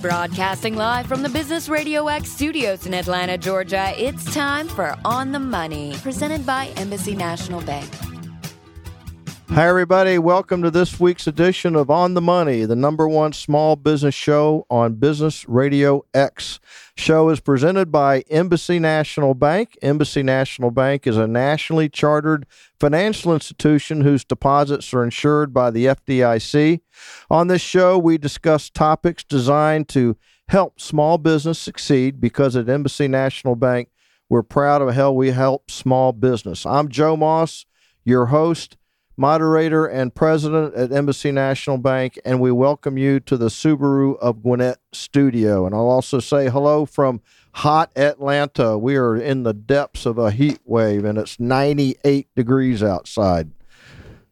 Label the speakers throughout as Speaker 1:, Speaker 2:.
Speaker 1: Broadcasting live from the Business Radio X studios in Atlanta, Georgia, it's time for On the Money, presented by Embassy National Bank.
Speaker 2: Hi, everybody. Welcome to this week's edition of On the Money, the number one small business show on Business Radio X. Show is presented by Embassy National Bank. Embassy National Bank is a nationally chartered financial institution whose deposits are insured by the FDIC. On this show, we discuss topics designed to help small business succeed because at Embassy National Bank, we're proud of how we help small business. I'm Joe Moss, your host moderator and president at Embassy National Bank, and we welcome you to the Subaru of Gwinnett studio. And I'll also say hello from hot Atlanta. We are in the depths of a heat wave, and it's 98 degrees outside.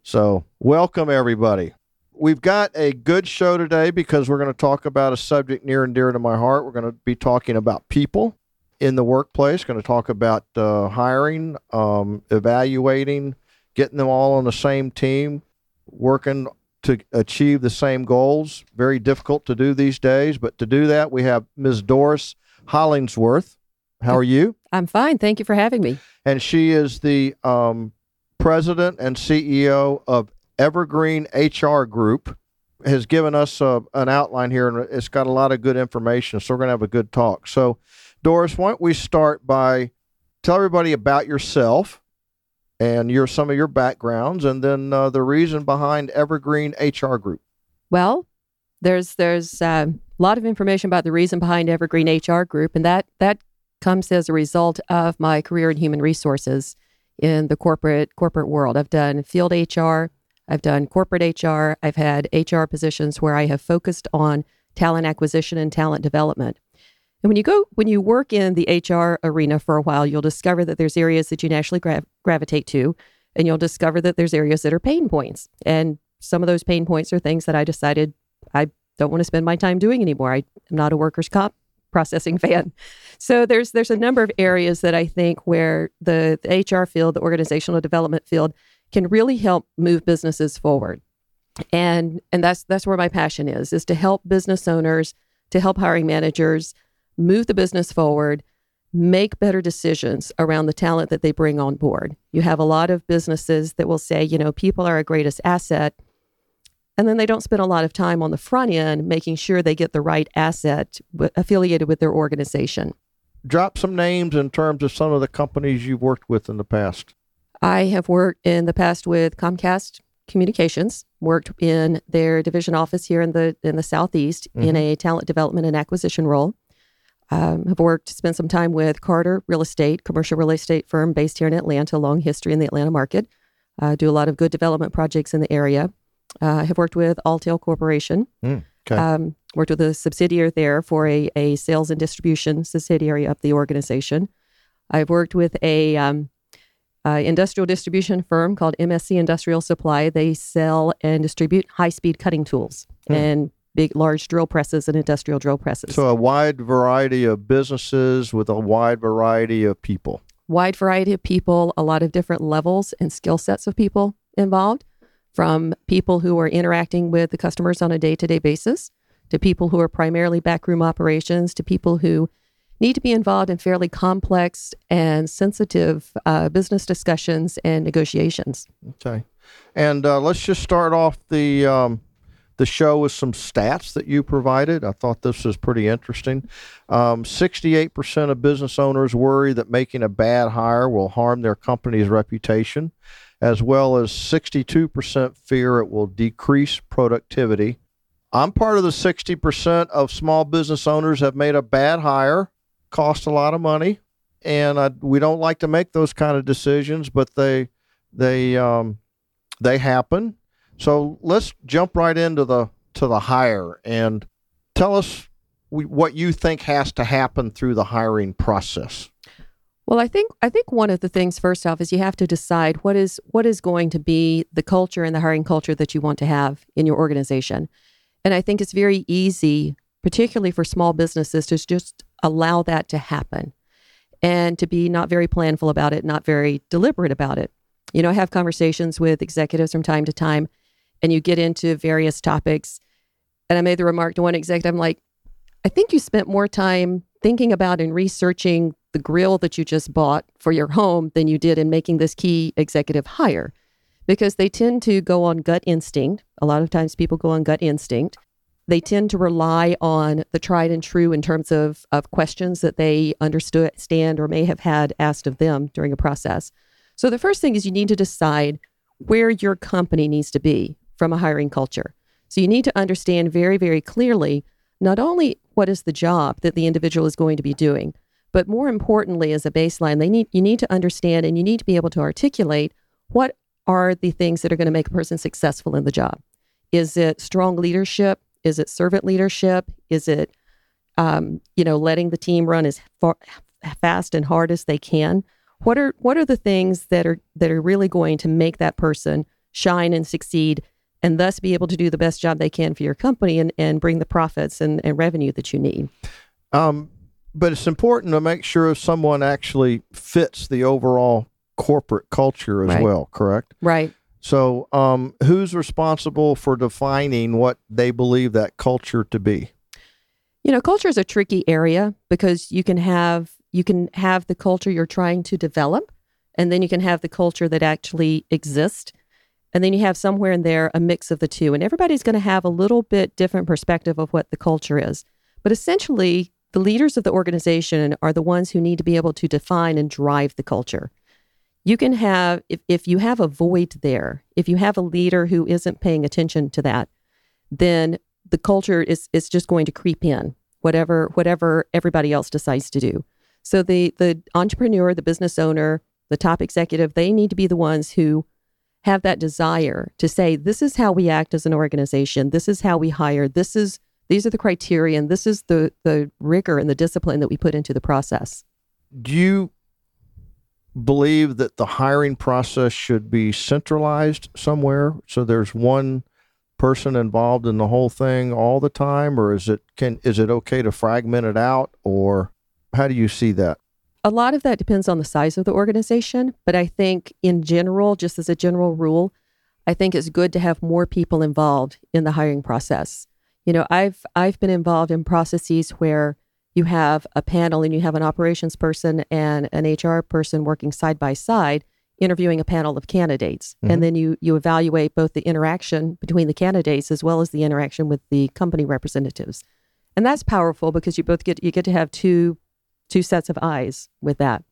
Speaker 2: So, welcome everybody. We've got a good show today because we're going to talk about a subject near and dear to my heart. We're going to be talking about people in the workplace, going to talk about uh, hiring, um, evaluating, getting them all on the same team, working to achieve the same goals. Very difficult to do these days, but to do that, we have Ms. Doris Hollingsworth. How are you?
Speaker 3: I'm fine. Thank you for having me.
Speaker 2: And she is the um, president and CEO of Evergreen HR Group. Has given us uh, an outline here, and it's got a lot of good information. So we're going to have a good talk. So, Doris, why don't we start by tell everybody about yourself and your some of your backgrounds, and then uh, the reason behind Evergreen HR Group.
Speaker 3: Well, there's there's uh, a lot of information about the reason behind Evergreen HR Group, and that that comes as a result of my career in human resources in the corporate corporate world. I've done field HR, I've done corporate HR, I've had HR positions where I have focused on talent acquisition and talent development. And when you go, when you work in the HR arena for a while, you'll discover that there's areas that you naturally gra- gravitate to, and you'll discover that there's areas that are pain points. And some of those pain points are things that I decided I don't want to spend my time doing anymore. I am not a workers' comp processing fan. So there's there's a number of areas that I think where the, the HR field, the organizational development field, can really help move businesses forward. And and that's that's where my passion is, is to help business owners, to help hiring managers move the business forward, make better decisions around the talent that they bring on board. You have a lot of businesses that will say, you know, people are our greatest asset. And then they don't spend a lot of time on the front end making sure they get the right asset w- affiliated with their organization.
Speaker 2: Drop some names in terms of some of the companies you've worked with in the past.
Speaker 3: I have worked in the past with Comcast Communications, worked in their division office here in the in the southeast mm-hmm. in a talent development and acquisition role. Um, have worked, spent some time with Carter Real Estate, commercial real estate firm based here in Atlanta, long history in the Atlanta market. Uh, do a lot of good development projects in the area. Uh, have worked with Alltel Corporation. Mm, okay. um, worked with a subsidiary there for a, a sales and distribution subsidiary of the organization. I've worked with a um, uh, industrial distribution firm called MSC Industrial Supply. They sell and distribute high speed cutting tools mm. and big, large drill presses and industrial drill presses.
Speaker 2: So, a wide variety of businesses with a wide variety of people.
Speaker 3: Wide variety of people, a lot of different levels and skill sets of people involved, from people who are interacting with the customers on a day to day basis, to people who are primarily backroom operations, to people who need to be involved in fairly complex and sensitive uh, business discussions and negotiations.
Speaker 2: Okay. And uh, let's just start off the. Um the show with some stats that you provided. I thought this was pretty interesting. Um, 68% of business owners worry that making a bad hire will harm their company's reputation, as well as 62% fear it will decrease productivity. I'm part of the 60% of small business owners have made a bad hire, cost a lot of money, and I, we don't like to make those kind of decisions, but they they um, they happen so let's jump right into the to the hire and tell us what you think has to happen through the hiring process.
Speaker 3: Well, I think I think one of the things first off is you have to decide what is what is going to be the culture and the hiring culture that you want to have in your organization. And I think it's very easy, particularly for small businesses, to just allow that to happen and to be not very planful about it, not very deliberate about it. You know, I have conversations with executives from time to time and you get into various topics. And I made the remark to one executive, I'm like, I think you spent more time thinking about and researching the grill that you just bought for your home than you did in making this key executive hire because they tend to go on gut instinct. A lot of times people go on gut instinct. They tend to rely on the tried and true in terms of, of questions that they understand or may have had asked of them during a process. So the first thing is you need to decide where your company needs to be from a hiring culture. So you need to understand very, very clearly not only what is the job that the individual is going to be doing, but more importantly, as a baseline, they need you need to understand and you need to be able to articulate what are the things that are going to make a person successful in the job. Is it strong leadership? Is it servant leadership? Is it um, you know letting the team run as far, fast and hard as they can? What are what are the things that are that are really going to make that person shine and succeed and thus be able to do the best job they can for your company and, and bring the profits and, and revenue that you need.
Speaker 2: Um, but it's important to make sure someone actually fits the overall corporate culture as
Speaker 3: Right.
Speaker 2: well, correct?
Speaker 3: Right.
Speaker 2: So, um, who's responsible for defining what they believe that culture to be?
Speaker 3: You know, culture is a tricky area because you can have you can have the culture you're trying to develop, and then you can have the culture that actually exists. And then you have somewhere in there a mix of the two. And everybody's going to have a little bit different perspective of what the culture is. But essentially, the leaders of the organization are the ones who need to be able to define and drive the culture. You can have, if, if you have a void there, if you have a leader who isn't paying attention to that, then the culture is, is just going to creep in, whatever, whatever everybody else decides to do. So the, the entrepreneur, the business owner, the top executive, they need to be the ones who have that desire to say, this is how we act as an organization. This is how we hire. This is these are the criteria, and this is the the rigor and the discipline that we put into the process.
Speaker 2: Do you believe that the hiring process should be centralized somewhere so there's one person involved in the whole thing all the time or is it can is it okay to fragment it out or how do you see that?
Speaker 3: A lot of that depends on the size of the organization, but I think in general, just as a general rule, I think it's good to have more people involved in the hiring process. You know, I've I've been involved in processes where you have a panel and you have an operations person and an HR person working side by side interviewing a panel of candidates
Speaker 2: Mhm.
Speaker 3: and then you you evaluate both the interaction between the candidates as well as the interaction with the company representatives. And that's powerful because you both get you get to have two two sets of eyes with that.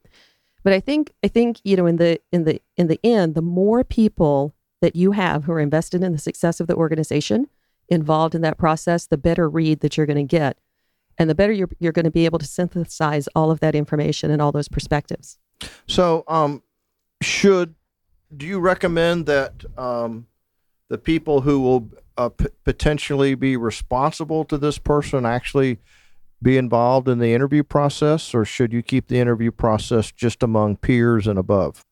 Speaker 3: But I think I think you know in the in the in the end, the more people that you have who are invested in the success of the organization involved in that process, the better read that you're going to get, and the better you're you're going to be able to synthesize all of that information and all those perspectives.
Speaker 2: So, um, should do you recommend that um, the people who will uh, p- potentially be responsible to this person actually be involved in the interview process, or should you keep the interview process just among peers and above?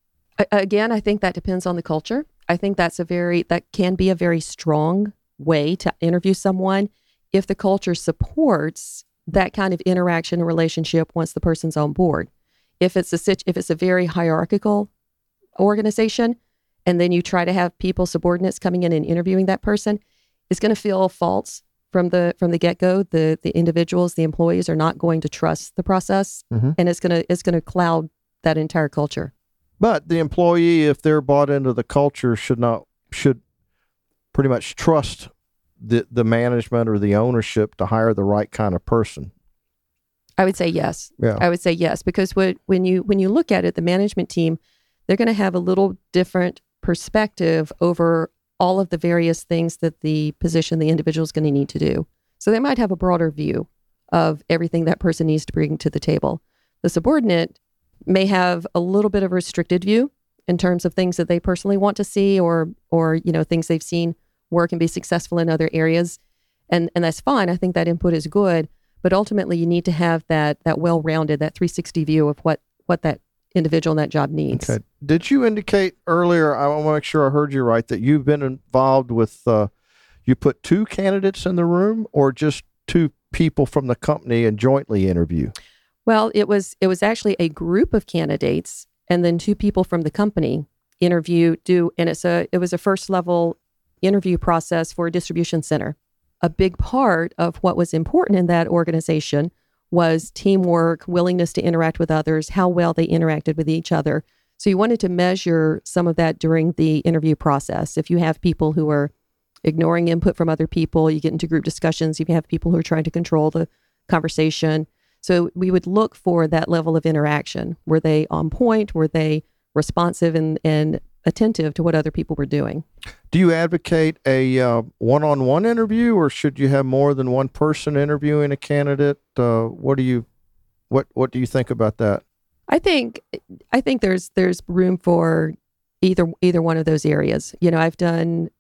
Speaker 3: Again, I think that depends on the culture. I think that's a very that can be a very strong way to interview someone if the culture supports that kind of interaction and relationship once the person's on board. If it's a if it's a very hierarchical organization and then you try to have people subordinates coming in and interviewing that person, it's going to feel false from the from the get-go. The the individuals, the employees are not going to trust the process
Speaker 2: Mhm.
Speaker 3: and it's going to it's going to cloud that entire culture.
Speaker 2: But the employee, if they're bought into the culture, should not should pretty much trust the the management or the ownership to hire the right kind of person.
Speaker 3: I would say yes.
Speaker 2: Yeah.
Speaker 3: I would say yes because what, when you when you look at it, the management team, they're going to have a little different perspective over all of the various things that the position the individual is going to need to do. So they might have a broader view of everything that person needs to bring to the table. The subordinate may have a little bit of restricted view in terms of things that they personally want to see or or you know things they've seen work and be successful in other areas and and that's fine i think that input is good but ultimately you need to have that that well-rounded that 360 view of what what that individual in that job needs
Speaker 2: Okay. Did you indicate earlier? I want to make sure I heard you right that you've been involved with. Uh, you put two candidates in the room, or just two people from the company and jointly interview.
Speaker 3: well it was it was actually a group of candidates and then two people from the company interview do and it's a it was a first level interview process for a distribution center. A big part of what was important in that organization was teamwork, willingness to interact with others, how well they interacted with each other. So you wanted to measure some of that during the interview process. If you have people who are ignoring input from other people, you get into group discussions, if you have people who are trying to control the conversation. So we would look for that level of interaction. Were they on point? Were they responsive and, and attentive to what other people were doing?
Speaker 2: Do you advocate a uh, one-on-one interview, or should you have more than one person interviewing a candidate? Uh, what do you what What do you think about that?
Speaker 3: I think I think there's there's room for either either one of those areas. You know, I've done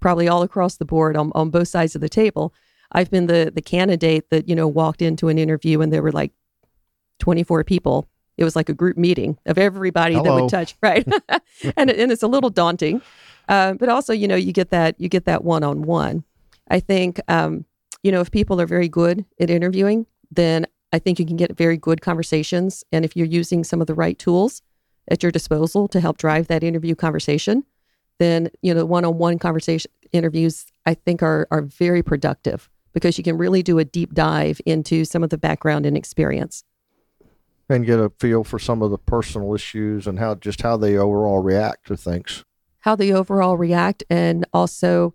Speaker 3: probably all across the board on, on both sides of the table. I've been the the candidate that you know walked into an interview and there were like 24 people. It was like a group meeting of everybody
Speaker 2: Hello.
Speaker 3: that would touch, right? and and it's a little daunting, uh, but also you know you get that you get that one on one. I think um, you know if people are very good at interviewing, then I think you can get very good conversations. And if you're using some of the right tools at your disposal to help drive that interview conversation, then you know one-on-one conversation interviews I think are are very productive because you can really do a deep dive into some of the background and experience.
Speaker 2: And get a feel for some of the personal issues and how just how they overall react to things.
Speaker 3: How they overall react, and also,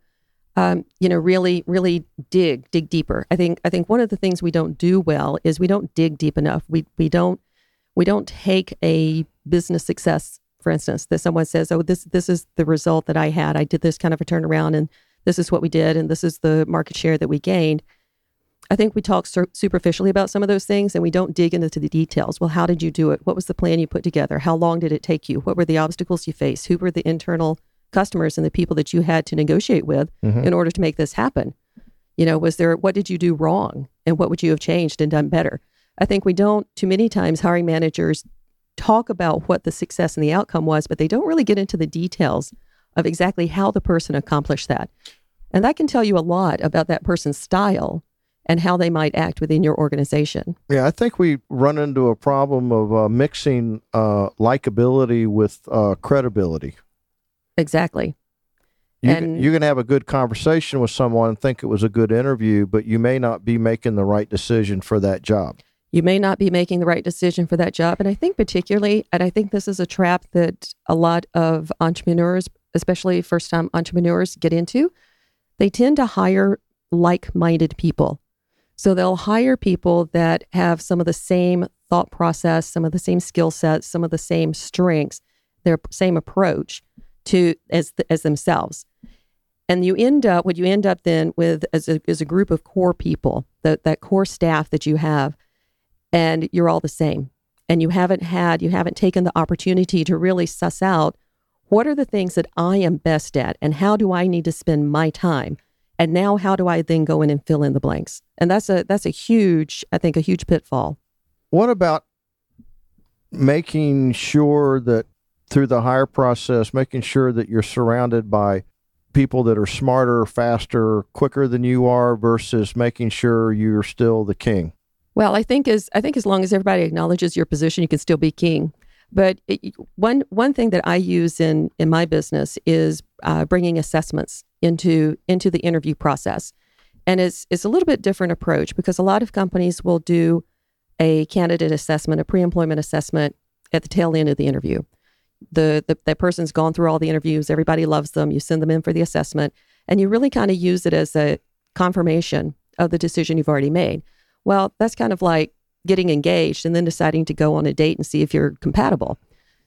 Speaker 3: um, you know, really, really dig, dig deeper. I think, I think one of the things we don't do well is we don't dig deep enough. We we don't we don't take a business success, for instance, that someone says, "Oh, this this is the result that I had. I did this kind of a turnaround, and this is what we did, and this is the market share that we gained." I think we talk sur- superficially about some of those things and we don't dig into the details. Well, how did you do it? What was the plan you put together? How long did it take you? What were the obstacles you faced? Who were the internal customers and the people that you had to negotiate with mm-hmm. in order to make this happen? You know, was there, what did you do wrong? And what would you have changed and done better? I think we don't, too many times, hiring managers talk about what the success and the outcome was, but they don't really get into the details of exactly how the person accomplished that. And that can tell you a lot about that person's style and how they might act within your organization.
Speaker 2: Yeah, I think we run into a problem of uh, mixing uh, likability with uh, credibility.
Speaker 3: Exactly.
Speaker 2: You,
Speaker 3: And-
Speaker 2: can, you can have a good conversation with someone and think it was a good interview, but you may not be making the right decision for that job.
Speaker 3: You may not be making the right decision for that job. And I think, particularly, and I think this is a trap that a lot of entrepreneurs, especially first time entrepreneurs, get into. They tend to hire like minded people. So they'll hire people that have some of the same thought process, some of the same skill sets, some of the same strengths, their same approach to as as themselves. And you end up what you end up then with as a, as a group of core people, that that core staff that you have, and you're all the same. And you haven't had, you haven't taken the opportunity to really suss out what are the things that I am best at and how do I need to spend my time? And now how do I then go in and fill in the blanks? And that's a that's a huge, I think, a huge pitfall.
Speaker 2: What about making sure that through the hire process, making sure that you're surrounded by people that are smarter, faster, quicker than you are versus making sure you're still the king?
Speaker 3: Well, I think as I think as long as everybody acknowledges your position, you can still be king. But it, one one thing that I use in in my business is uh, bringing assessments into into the interview process, and it's it's a little bit different approach because a lot of companies will do a candidate assessment, a pre-employment assessment at the tail end of the interview. The, the that person's gone through all the interviews, everybody loves them. You send them in for the assessment, and you really kind of use it as a confirmation of the decision you've already made. Well, that's kind of like getting engaged and then deciding to go on a date and see if you're compatible.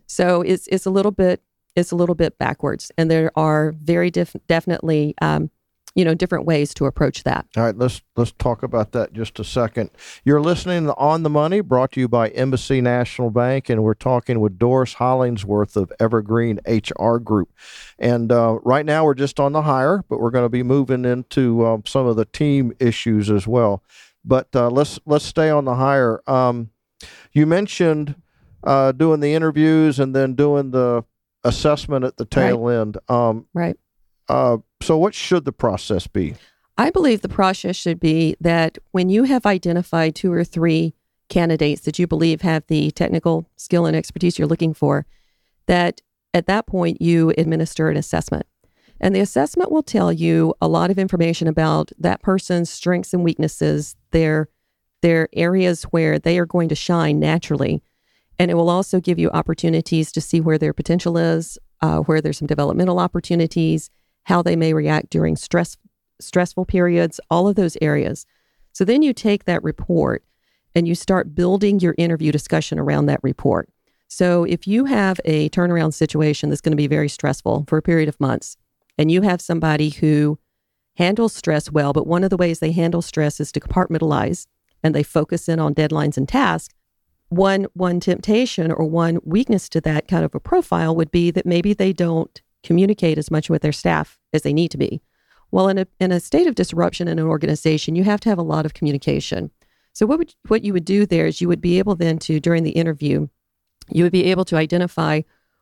Speaker 3: So it's it's a little bit it's a little bit backwards, and there are very def- definitely um, you know different ways to approach that.
Speaker 2: All right, let's let's talk about that just a second. You're listening to On the Money, brought to you by Embassy National Bank, and we're talking with Doris Hollingsworth of Evergreen HR Group. And uh, right now, we're just on the hire, but we're going to be moving into um, some of the team issues as well. But uh, let's let's stay on the hire. Um, you mentioned uh, doing the interviews and then doing the assessment at the tail end. Um,
Speaker 3: Right.
Speaker 2: uh, so, what should the process be?
Speaker 3: I believe the process should be that when you have identified two or three candidates that you believe have the technical skill and expertise you're looking for, that at that point you administer an assessment. And the assessment will tell you a lot of information about that person's strengths and weaknesses, their their areas where they are going to shine naturally. And it will also give you opportunities to see where their potential is, uh, where there's some developmental opportunities, how they may react during stress stressful periods, all of those areas. So then you take that report and you start building your interview discussion around that report. So if you have a turnaround situation that's going to be very stressful for a period of months, and you have somebody who handles stress well, but one of the ways they handle stress is to compartmentalize and they focus in on deadlines and tasks. One one temptation or one weakness to that kind of a profile would be that maybe they don't communicate as much with their staff as they need to be. Well, in a in a state of disruption in an organization, you have to have a lot of communication. So what would what you would do there is you would be able then to during the interview, you would be able to identify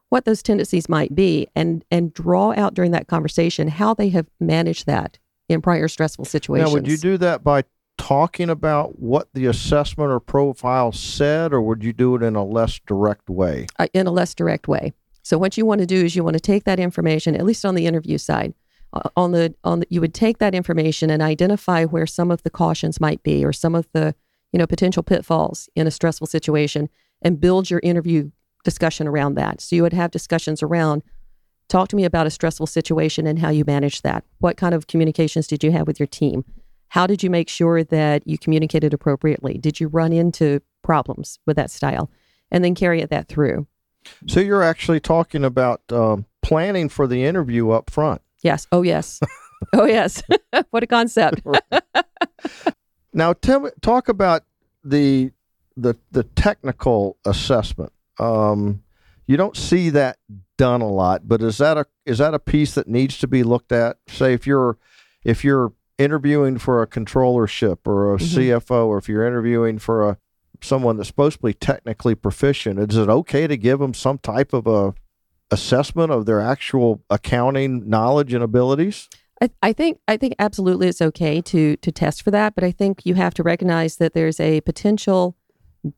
Speaker 3: what those tendencies might be and and draw out during that conversation how they have managed that in prior stressful situations.
Speaker 2: Now, would you do that by talking about what the assessment or profile said, or would you do it in a less direct way?
Speaker 3: Uh, in a less direct way. So what you want to do is you want to take that information, at least on the interview side, uh, on the on the, you would take that information and identify where some of the cautions might be, or some of the you know potential pitfalls in a stressful situation, and build your interview discussion around that. So you would have discussions around talk to me about a stressful situation and how you managed that. What kind of communications did you have with your team? How did you make sure that you communicated appropriately? Did you run into problems with that style? And then carry it that through.
Speaker 2: So you're actually talking about um, planning for the interview up front.
Speaker 3: Yes. Oh, yes. oh, yes. what a concept.
Speaker 2: now, tell me, talk about the the the technical assessment. Um, you don't see that done a lot, but is that a is that a piece that needs to be looked at? Say if you're if you're interviewing for a controllership or a mm-hmm. CFO, or if you're interviewing for a someone that's supposed to be technically proficient, is it okay to give them some type of a assessment of their actual accounting knowledge and abilities?
Speaker 3: I, I think I think absolutely it's okay to to test for that, but I think you have to recognize that there's a potential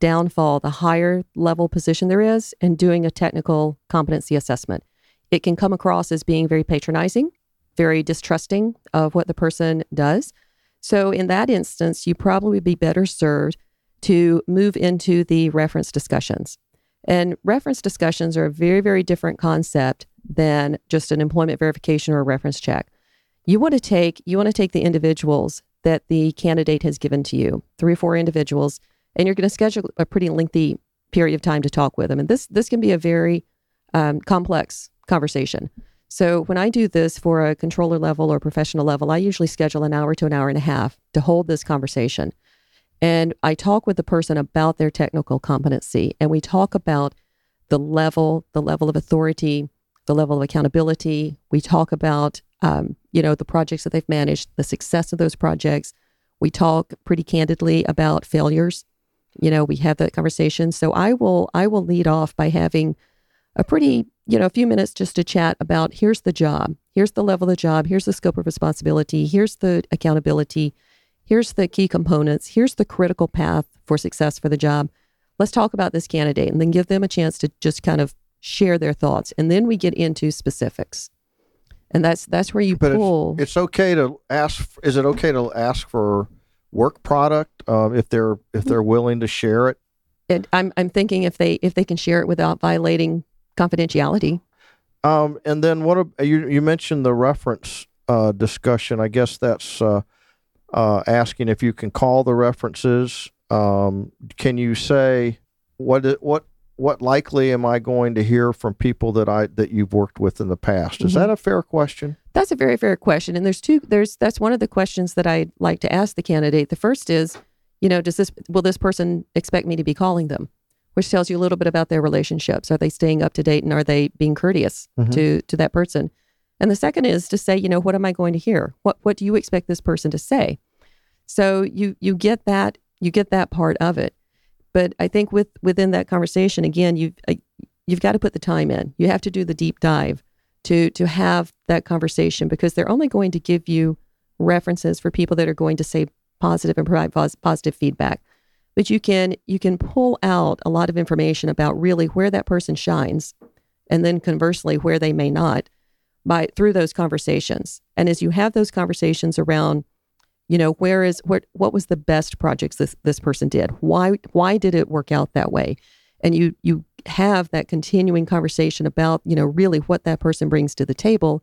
Speaker 3: downfall the higher level position there is in doing a technical competency assessment. It can come across as being very patronizing, very distrusting of what the person does. So, in that instance, you probably would be better served to move into the reference discussions. And reference discussions are a very, very different concept than just an employment verification or a reference check. You want to take you want to take the individuals that the candidate has given to you, three or four individuals, and you're going to schedule a pretty lengthy period of time to talk with them. And this this can be a very um, complex conversation. So when I do this for a controller level or professional level, I usually schedule an hour to an hour and a half to hold this conversation. And I talk with the person about their technical competency, and we talk about the level, the level of authority, the level of accountability. We talk about, um, you know, the projects that they've managed, the success of those projects. We talk pretty candidly about failures you know we have that conversation. So i will i will lead off by having a pretty you know a few minutes just to chat about here's the job here's the level of the job here's the scope of responsibility here's the accountability here's the key components here's the critical path for success for the job. Let's talk about this candidate and then give them a chance to just kind of share their thoughts. And then we get into specifics. And that's that's where you
Speaker 2: but
Speaker 3: pull
Speaker 2: it's, it's okay to ask is it okay to ask for work product uh, if they're if they're willing to share it.
Speaker 3: it. I'm I'm thinking if they if they can share it without violating confidentiality.
Speaker 2: Um, and then what you you mentioned the reference uh, discussion. I guess that's uh, uh, asking if you can call the references. Um, can you say what what what likely am I going to hear from people that I that you've worked with in the past? Is mm-hmm. that a fair question?
Speaker 3: That's a very fair question. And there's two there's that's one of the questions that I'd like to ask the candidate. The first is, you know, does this will this person expect me to be calling them? Which tells you a little bit about their relationships. Are they staying up to date and are they being courteous mm-hmm. to to that person? And the second is to say, you know, what am I going to hear? What what do you expect this person to say? So you you get that you get that part of it. But I think with within that conversation, again, you've uh, you've got to put the time in. You have to do the deep dive to to have that conversation because they're only going to give you references for people that are going to say positive and provide positive feedback. But you can you can pull out a lot of information about really where that person shines, and then conversely where they may not, by through those conversations. And as you have those conversations around, you know, where is what what was the best projects this this person did? Why why did it work out that way? And you you have that continuing conversation about, you know, really what that person brings to the table.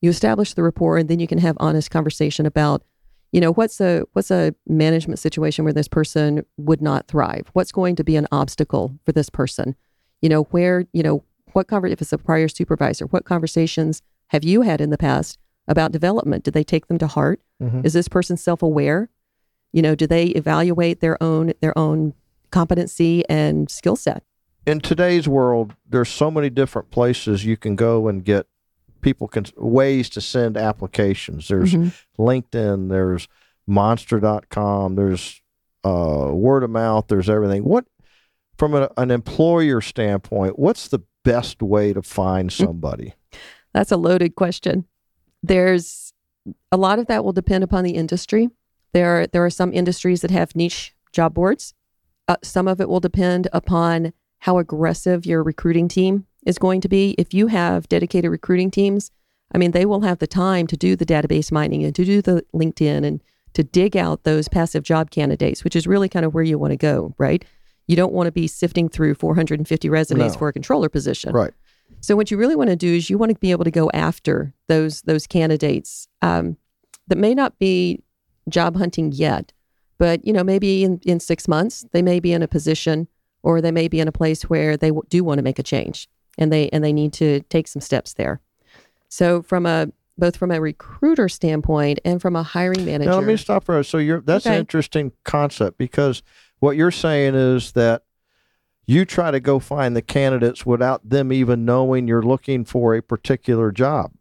Speaker 3: You establish the rapport and then you can have honest conversation about you know what's a what's a management situation where this person would not thrive? What's going to be an obstacle for this person? You know where you know what conver- if it's a prior supervisor what conversations have you had in the past about development? Did they take them to heart?
Speaker 2: Mhm.
Speaker 3: is this person self-aware? You know do they evaluate their own their own competency and skill set
Speaker 2: in today's world, there's so many different places you can go and get people can ways to send applications. There's
Speaker 3: Mhm.
Speaker 2: LinkedIn, there's monster.com, there's uh, word of mouth, there's everything. What from a, an employer standpoint, what's the best way to find somebody?
Speaker 3: That's a loaded question. There's a lot of that will depend upon the industry. There, there are some industries that have niche job boards. Uh, some of it will depend upon how aggressive your recruiting team is going to be. If you have dedicated recruiting teams, I mean, they will have the time to do the database mining and to do the LinkedIn and to dig out those passive job candidates, which is really kind of where you want to go, right? You don't want to be sifting through 450 resumes
Speaker 2: No.
Speaker 3: for a controller position.
Speaker 2: Right.
Speaker 3: So what you really want to do is you want to be able to go after those those candidates um, that may not be job hunting yet, but you know maybe in, in six months they may be in a position or they may be in a place where they do want to make a change and they and they need to take some steps there. So from a both from a recruiter standpoint and from a hiring manager,
Speaker 2: Now let me stop for a So you're that's an interesting concept because what you're saying is that you try to go find the candidates without them even knowing you're looking for a particular job.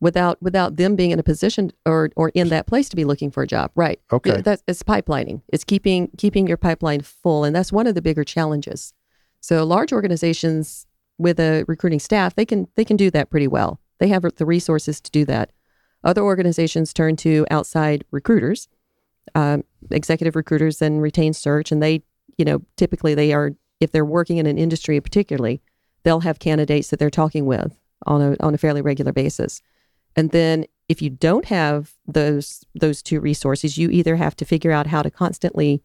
Speaker 3: Without without them being in a position or or in that place to be looking for a job. Right.
Speaker 2: Okay.
Speaker 3: Yeah, That's it's pipelining. It's keeping keeping your pipeline full, and that's one of the bigger challenges. So large organizations with a recruiting staff, they can they can do that pretty well. They have the resources to do that. Other organizations turn to outside recruiters, um, executive recruiters, and retain search, and they you know typically they are if they're working in an industry particularly, they'll have candidates that they're talking with on a on a fairly regular basis. And then if you don't have those those two resources, you either have to figure out how to constantly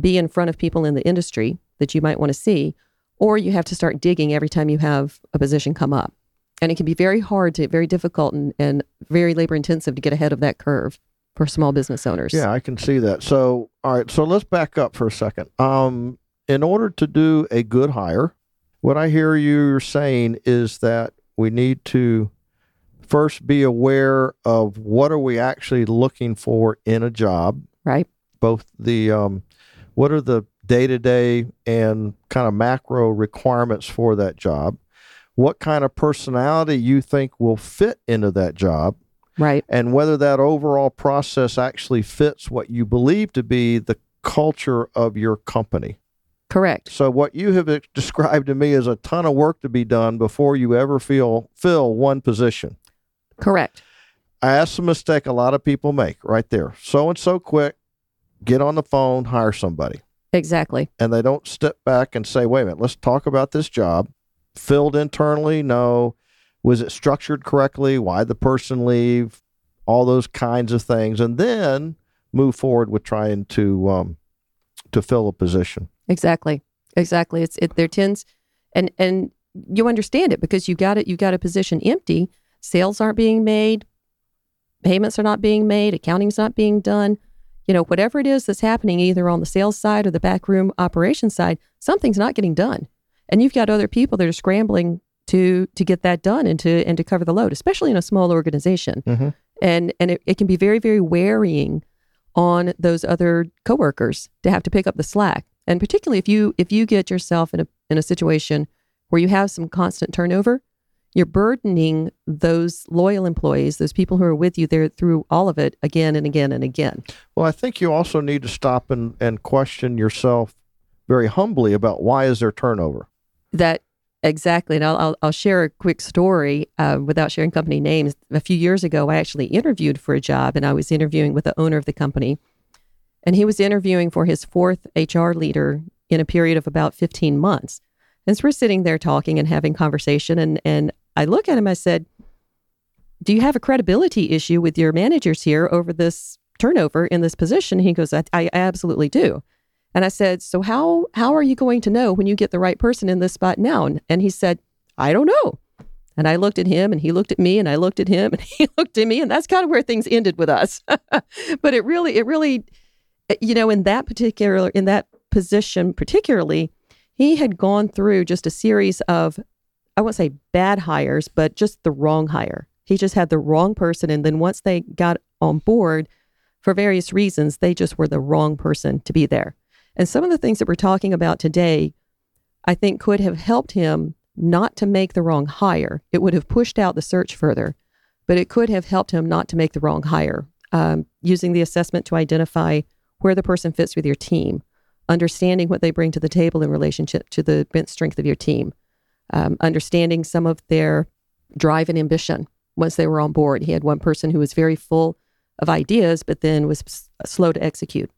Speaker 3: be in front of people in the industry that you might want to see, or you have to start digging every time you have a position come up. And it can be very hard to very difficult and, and very labor intensive to get ahead of that curve for small business owners.
Speaker 2: Yeah, I can see that. So, all right, so let's back up for a second. Um, in order to do a good hire, what I hear you saying is that we need to first be aware of what are we actually looking for in a job,
Speaker 3: Right.
Speaker 2: both the um, what are the day to day and kind of macro requirements for that job, what kind of personality you think will fit into that job,
Speaker 3: Right.
Speaker 2: and whether that overall process actually fits what you believe to be the culture of your company.
Speaker 3: Correct.
Speaker 2: So what you have described to me is a ton of work to be done before you ever feel fill one position.
Speaker 3: Correct.
Speaker 2: I That's a mistake a lot of people make right there. So and so quick, get on the phone, hire somebody.
Speaker 3: Exactly.
Speaker 2: And they don't step back and say, wait a minute, let's talk about this job. Filled internally? No. Was it structured correctly? Why the person leave? All those kinds of things. And then move forward with trying to um, to fill a position.
Speaker 3: Exactly. Exactly. It's it there tends and and you understand it because you got it you got a position empty, sales aren't being made, payments are not being made, accounting's not being done. You know, whatever it is that's happening either on the sales side or the backroom operations side, something's not getting done. And you've got other people that are scrambling to to get that done and to and to cover the load, especially in a small organization.
Speaker 2: Mhm.
Speaker 3: And and it, it can be very, very wearying on those other coworkers to have to pick up the slack. And particularly if you if you get yourself in a in a situation where you have some constant turnover, you're burdening those loyal employees, those people who are with you there through all of it again and again and again.
Speaker 2: Well, I think you also need to stop and, and question yourself very humbly about why is there turnover?
Speaker 3: That exactly. And I'll I'll, I'll share a quick story uh, without sharing company names. A few years ago, I actually interviewed for a job, and I was interviewing with the owner of the company, and he was interviewing for his fourth HR leader in a period of about 15 months. And so we're sitting there talking and having conversation, and and I look at him. I said, do you have a credibility issue with your managers here over this turnover in this position? He goes, I, I absolutely do. And I said, so how how are you going to know when you get the right person in this spot now? And and he said, I don't know. And I looked at him and he looked at me and I looked at him and he looked at me and that's kind of where things ended with us. but it really it really you know in that particular in that position particularly he had gone through just a series of I won't say bad hires but just the wrong hire. He just had the wrong person and then once they got on board for various reasons they just were the wrong person to be there. And some of the things that we're talking about today I think could have helped him not to make the wrong hire. It would have pushed out the search further, but it could have helped him not to make the wrong hire. Um, using the assessment to identify where the person fits with your team, understanding what they bring to the table in relationship to the bench strength of your team, um, understanding some of their drive and ambition once they were on board. He had one person who was very full of ideas, but then was s- slow to execute.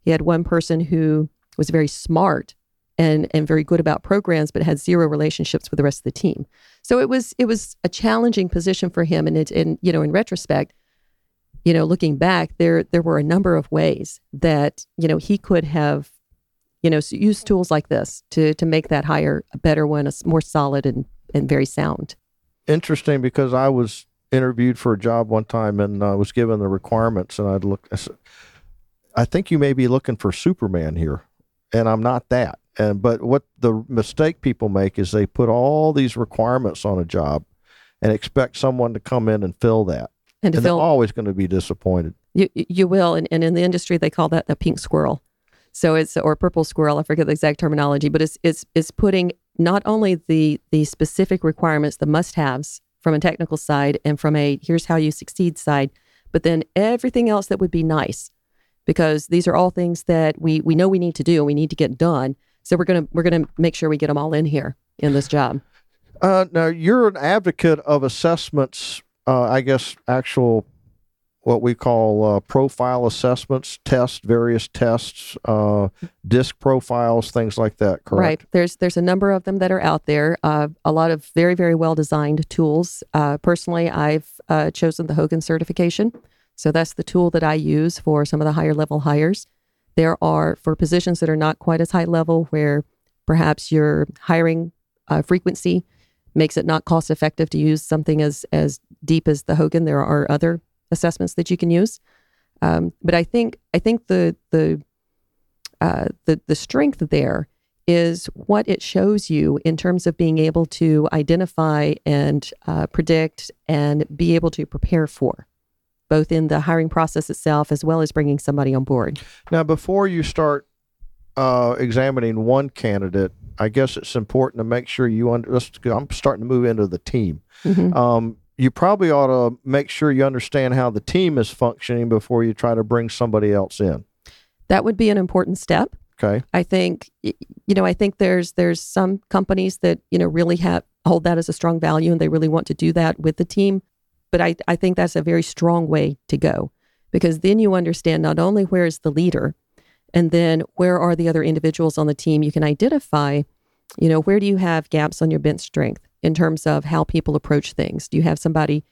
Speaker 3: He had one person who was very smart and and very good about programs, but had zero relationships with the rest of the team. So it was it was a challenging position for him. And it and you know in retrospect, you know looking back, there there were a number of ways that you know he could have you know use tools like this to to make that hire a better one, a more solid and and very sound.
Speaker 2: Interesting because I was interviewed for a job one time and I uh, was given the requirements and I'd look. I, said, I think you may be looking for Superman here, and I'm not that. And but what the mistake people make is they put all these requirements on a job and expect someone to come in and fill that.
Speaker 3: And,
Speaker 2: and
Speaker 3: fill,
Speaker 2: they're always going to be disappointed.
Speaker 3: You you will, and, and in the industry they call that the pink squirrel. So it's or purple squirrel. I forget the exact terminology, but it's it's it's putting not only the the specific requirements, the must-haves from a technical side and from a here's how you succeed side, but then everything else that would be nice, because these are all things that we we know we need to do and we need to get done. So we're gonna we're gonna make sure we get them all in here in this job.
Speaker 2: Uh, now you're an advocate of assessments. Uh, I guess actual what we call uh, profile assessments, tests, various tests, uh, disc profiles, things like that. Correct.
Speaker 3: Right. There's there's a number of them that are out there. Uh, a lot of very very well designed tools. Uh, personally, I've uh, chosen the Hogan certification, so that's the tool that I use for some of the higher level hires. There are for positions that are not quite as high level, where perhaps your hiring uh, frequency makes it not cost effective to use something as as deep as the Hogan. There are other assessments that you can use, um, but I think I think the the uh, the the strength there is what it shows you in terms of being able to identify and uh, predict and be able to prepare for both in the hiring process itself as well as bringing somebody on board.
Speaker 2: Now, before you start uh, examining one candidate, I guess it's important to make sure you under. I'm starting to move into the team. Mm-hmm. Um, you probably ought to make sure you understand how the team is functioning before you try to bring somebody else in.
Speaker 3: That would be an important step.
Speaker 2: Okay.
Speaker 3: I think you know I think there's there's some companies that you know really have hold that as a strong value and they really want to do that with the team. But I, I think that's a very strong way to go because then you understand not only where is the leader and then where are the other individuals on the team. You can identify, you know, where do you have gaps on your bench strength in terms of how people approach things? Do you have somebody,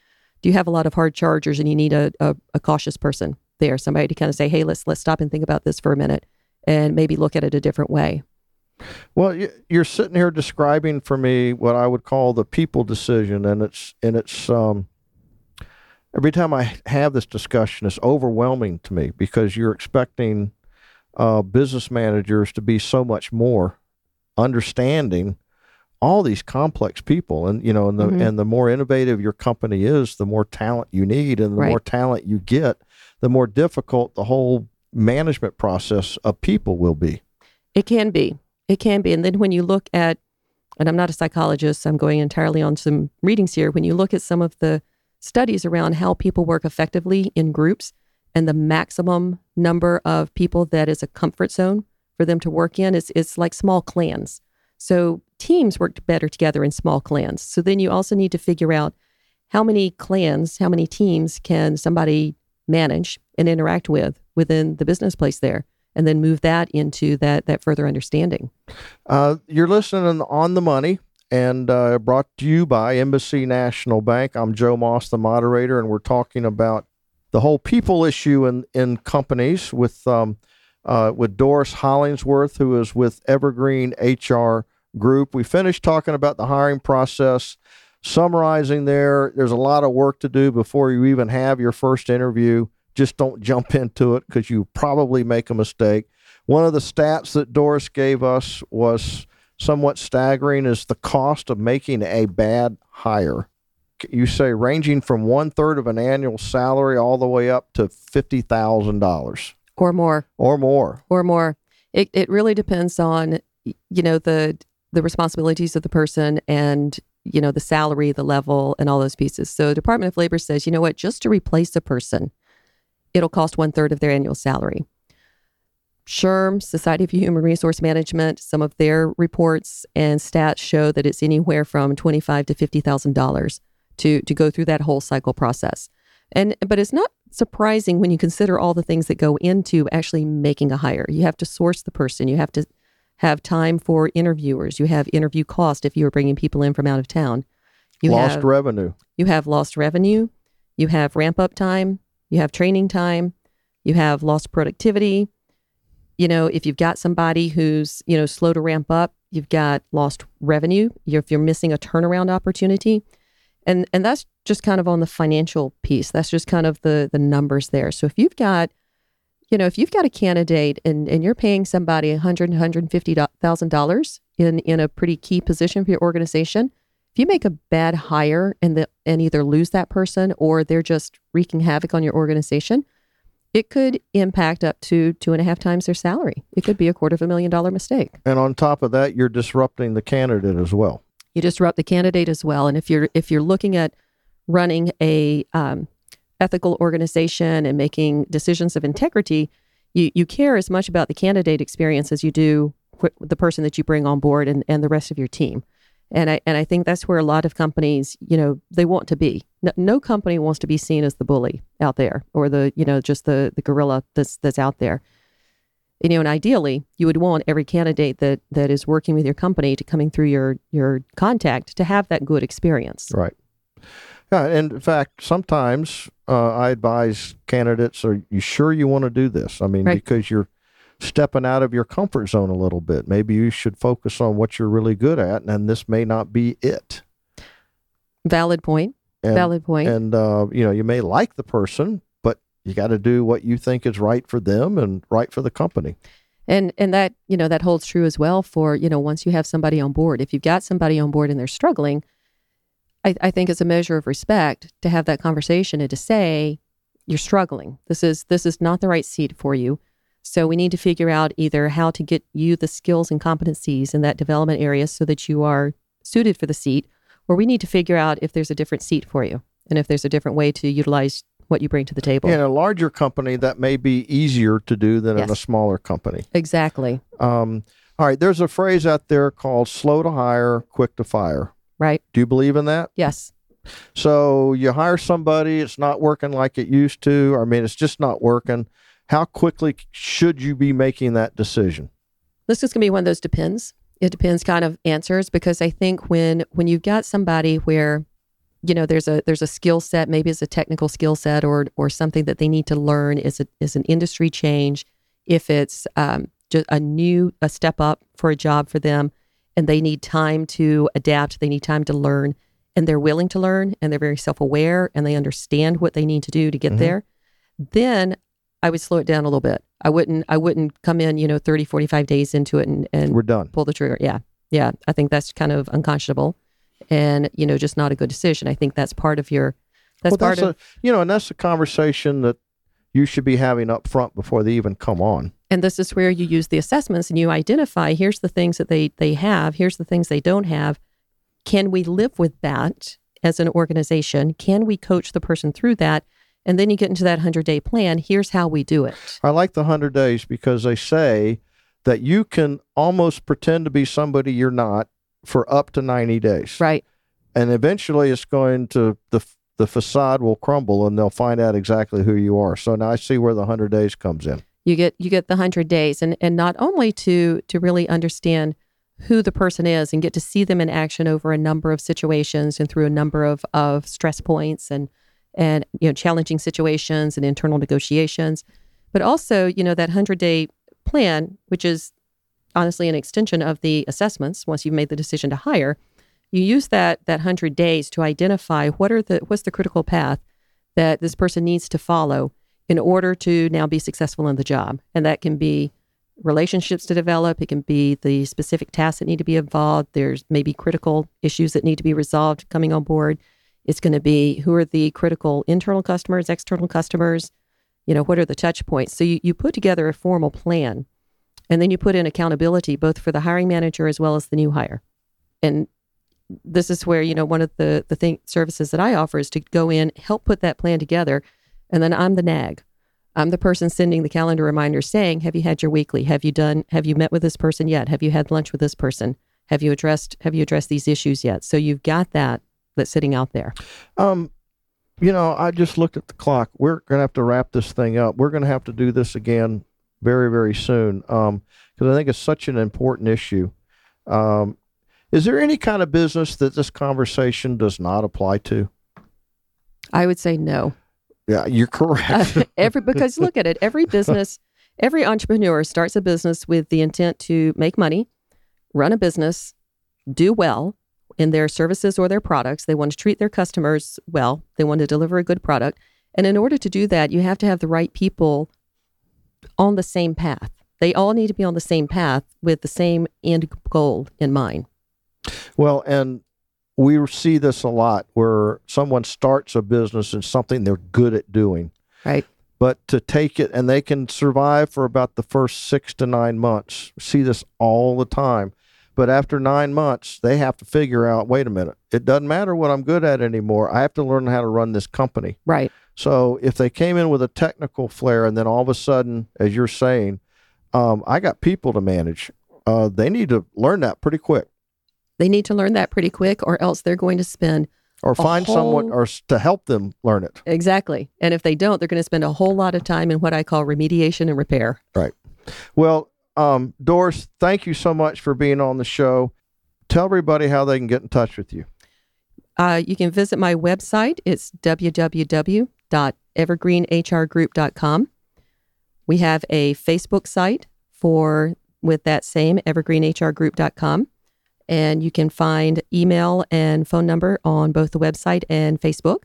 Speaker 3: do you have a lot of hard chargers and you need a, a, a cautious person there, somebody to kind of say, hey, let's let's stop and think about this for a minute and maybe look at it a different way.
Speaker 2: Well, you're sitting here describing for me what I would call the people decision, and it's and it's um, every time I have this discussion, it's overwhelming to me because you're expecting uh, business managers to be so much more understanding all these complex people. And you know and the mm-hmm. and the more innovative your company is the more talent you need and the right. more talent you get the more difficult the whole management process of people will be.
Speaker 3: It can be. It can be. And then when you look at and I'm not a psychologist I'm going entirely on some readings here. When you look at some of the studies around how people work effectively in groups and the maximum number of people that is a comfort zone for them to work in is it's like small clans. So teams worked better together in small clans. So then you also need to figure out how many clans, how many teams can somebody manage and interact with within the business place there and then move that into that that further understanding.
Speaker 2: Uh, you're listening on the money and uh, brought to you by Embassy National Bank. I'm Joe Moss, the moderator, and we're talking about the whole people issue in, in companies with um, uh, with Doris Hollingsworth, who is with Evergreen HR Group. We finished talking about the hiring process. Summarizing there, there's a lot of work to do before you even have your first interview. Just don't jump into it because you probably make a mistake. One of the stats that Doris gave us was somewhat staggering is the cost of making a bad hire. You say ranging from one third of an annual salary all the way up to fifty thousand dollars
Speaker 3: or more,
Speaker 2: or more,
Speaker 3: or more. It it really depends on you know the the responsibilities of the person and you know the salary, the level, and all those pieces. So Department of Labor says, you know what, just to replace a person, it'll cost one third of their annual salary. SHRM, Society for Human Resource Management, some of their reports and stats show that it's anywhere from twenty-five to fifty thousand dollars to to go through that whole cycle process. And but it's not surprising when you consider all the things that go into actually making a hire. You have to source the person. You have to have time for interviewers. You have interview cost if you are bringing people in from out of town. You
Speaker 2: lost
Speaker 3: have,
Speaker 2: revenue.
Speaker 3: You have lost revenue. You have ramp up time. You have training time. You have lost productivity you know, if you've got somebody who's, you know, slow to ramp up, you've got lost revenue, you're, if you're missing a turnaround opportunity. And and that's just kind of on the financial piece. That's just kind of the the numbers there. So if you've got you know, if you've got a candidate and, and you're paying somebody a hundred, hundred and fifty thousand dollars in in a pretty key position for your organization, if you make a bad hire and the and either lose that person or they're just wreaking havoc on your organization, it could impact up to two and a half times their salary. It could be a quarter of a million dollar mistake.
Speaker 2: And on top of that, you're disrupting the candidate as well.
Speaker 3: You disrupt the candidate as well. And if you're if you're looking at running a um, ethical organization and making decisions of integrity, you you care as much about the candidate experience as you do the person that you bring on board and, and the rest of your team. And I and I think that's where a lot of companies, you know, they want to be. No, no, company wants to be seen as the bully out there or the, you know, just the the gorilla that's that's out there. You know, and ideally, you would want every candidate that that is working with your company to coming through your your contact to have that good experience.
Speaker 2: Right. Yeah, and in fact, sometimes uh, I advise candidates: Are you sure you want to do this? I mean, right. because you're stepping out of your comfort zone a little bit. Maybe you should focus on what you're really good at, and this may not be it.
Speaker 3: Valid point.
Speaker 2: And,
Speaker 3: Valid point.
Speaker 2: And uh, you know, you may like the person, you got to do what you think is right for them and right for the company.
Speaker 3: And and that you know that holds true as well for you know once you have somebody on board. If you've got somebody on board and they're struggling, I, I think it's a measure of respect to have that conversation and to say you're struggling. This is this is not the right seat for you so we need to figure out either how to get you the skills and competencies in that development area so that you are suited for the seat, or we need to figure out if there's a different seat for you and if there's a different way to utilize what you bring to the table.
Speaker 2: In a larger company, that may be easier to do than yes. in a smaller company.
Speaker 3: Exactly. Um,
Speaker 2: all right, there's a phrase out there called slow to hire, quick to fire.
Speaker 3: Right.
Speaker 2: Do you believe in that?
Speaker 3: Yes.
Speaker 2: So you hire somebody, it's not working like it used to. I mean, it's just not working. How quickly should you be making that decision?
Speaker 3: This is going to be one of those depends. It depends kind of answers because I think when when you've got somebody where you know there's a there's a skill set maybe it's a technical skill set or or something that they need to learn is a, is an industry change if it's um, just a new a step up for a job for them and they need time to adapt they need time to learn and they're willing to learn and they're very self-aware and they understand what they need to do to get mm-hmm. there then I would slow it down a little bit. I wouldn't I wouldn't come in, you know, 30, 45 days into it and, and
Speaker 2: we're done.
Speaker 3: Pull the trigger. Yeah. Yeah. I think that's kind of unconscionable and, you know, just not a good decision. I think that's part of your that's well, part that's of
Speaker 2: a, you know, and that's a conversation that you should be having up front before they even come on.
Speaker 3: And this is where you use the assessments and you identify here's the things that they they have, here's the things they don't have. Can we live with that as an organization? Can we coach the person through that? And then you get into that 100 day plan. Here's how we do it.
Speaker 2: I like the 100 days because they say that you can almost pretend to be somebody you're not for up to 90 days.
Speaker 3: Right.
Speaker 2: And eventually it's going to, the, the facade will crumble and they'll find out exactly who you are. So now I see where the 100 days comes in.
Speaker 3: You get you get the 100 days and and not only to to really understand who the person is and get to see them in action over a number of situations and through a number of, of stress points and and you know challenging situations and internal negotiations but also you know that 100 day plan which is honestly an extension of the assessments once you've made the decision to hire you use that that 100 days to identify what are the what's the critical path that this person needs to follow in order to now be successful in the job. And that can be relationships to develop it can be the specific tasks that need to be involved there's maybe critical issues that need to be resolved coming on board. It's going to be who are the critical internal customers external customers you know what are the touch points? So you, you put together a formal plan and then you put in accountability both for the hiring manager as well as the new hire and this is where you know one of the the thing, services that I offer is to go in, help put that plan together, and then I'm the nag. I'm the person sending the calendar reminder saying, "Have you had your weekly? Have you done? Have you met with this person yet? Have you had lunch with this person? Have you addressed Have you addressed these issues yet?" So you've got that that's sitting out there.
Speaker 2: Um, you know, I just looked at the clock. We're going to have to wrap this thing up. We're going to have to do this again very, very soon because um, I think it's such an important issue. Um, is there any kind of business that this conversation does not apply to?
Speaker 3: I would say no.
Speaker 2: Yeah, you're correct. uh,
Speaker 3: every because look at it, every business, every entrepreneur starts a business with the intent to make money, run a business, do well in their services or their products. They want to treat their customers well. They want to deliver a good product. And in order to do that, you have to have the right people on the same path. They all need to be on the same path with the same end goal in mind.
Speaker 2: Well, and we see this a lot where someone starts a business and something they're good at doing.
Speaker 3: Right.
Speaker 2: But to take it and they can survive for about the first six to nine months. See this all the time. But after nine months, they have to figure out wait a minute, it doesn't matter what I'm good at anymore. I have to learn how to run this company.
Speaker 3: Right.
Speaker 2: So if they came in with a technical flair and then all of a sudden, as you're saying, um, I got people to manage, uh, they need to learn that pretty quick.
Speaker 3: They need to learn that pretty quick, or else they're going to spend
Speaker 2: or find whole... someone or to help them learn it.
Speaker 3: Exactly. And if they don't, they're going to spend a whole lot of time in what I call remediation and repair.
Speaker 2: Right. Well, um, Doris, thank you so much for being on the show. Tell everybody how they can get in touch with you.
Speaker 3: Uh, you can visit my website. It's www.evergreenhrgroup.com. We have a Facebook site for with that same evergreenhrgroup.com. And you can find email and phone number on both the website and Facebook.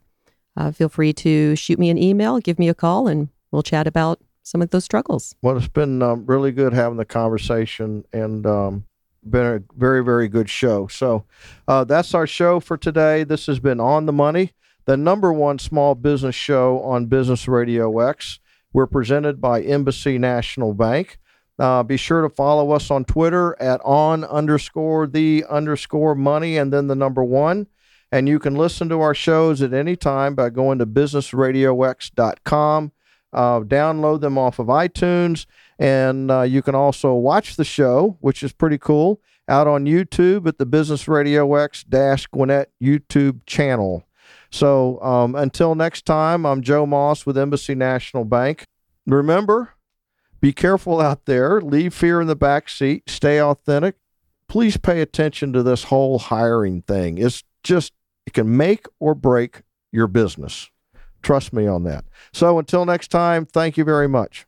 Speaker 3: Uh, feel free to shoot me an email, give me a call, and we'll chat about some of those struggles.
Speaker 2: Well, it's been um, really good having the conversation and um, been a very, very good show. So uh, that's our show for today. This has been On the Money, the number one small business show on Business Radio X. We're presented by Embassy National Bank. Uh, be sure to follow us on Twitter at on underscore the underscore money and then the number one. And you can listen to our shows at any time by going to businessradiox.com. Uh, download them off of iTunes. And uh, you can also watch the show, which is pretty cool, out on YouTube at the Business Radio X Gwinnett YouTube channel. So um, until next time, I'm Joe Moss with Embassy National Bank. Remember, be careful out there. Leave fear in the back seat. Stay authentic. Please pay attention to this whole hiring thing. It's just, it can make or break your business. Trust me on that. So until next time, thank you very much.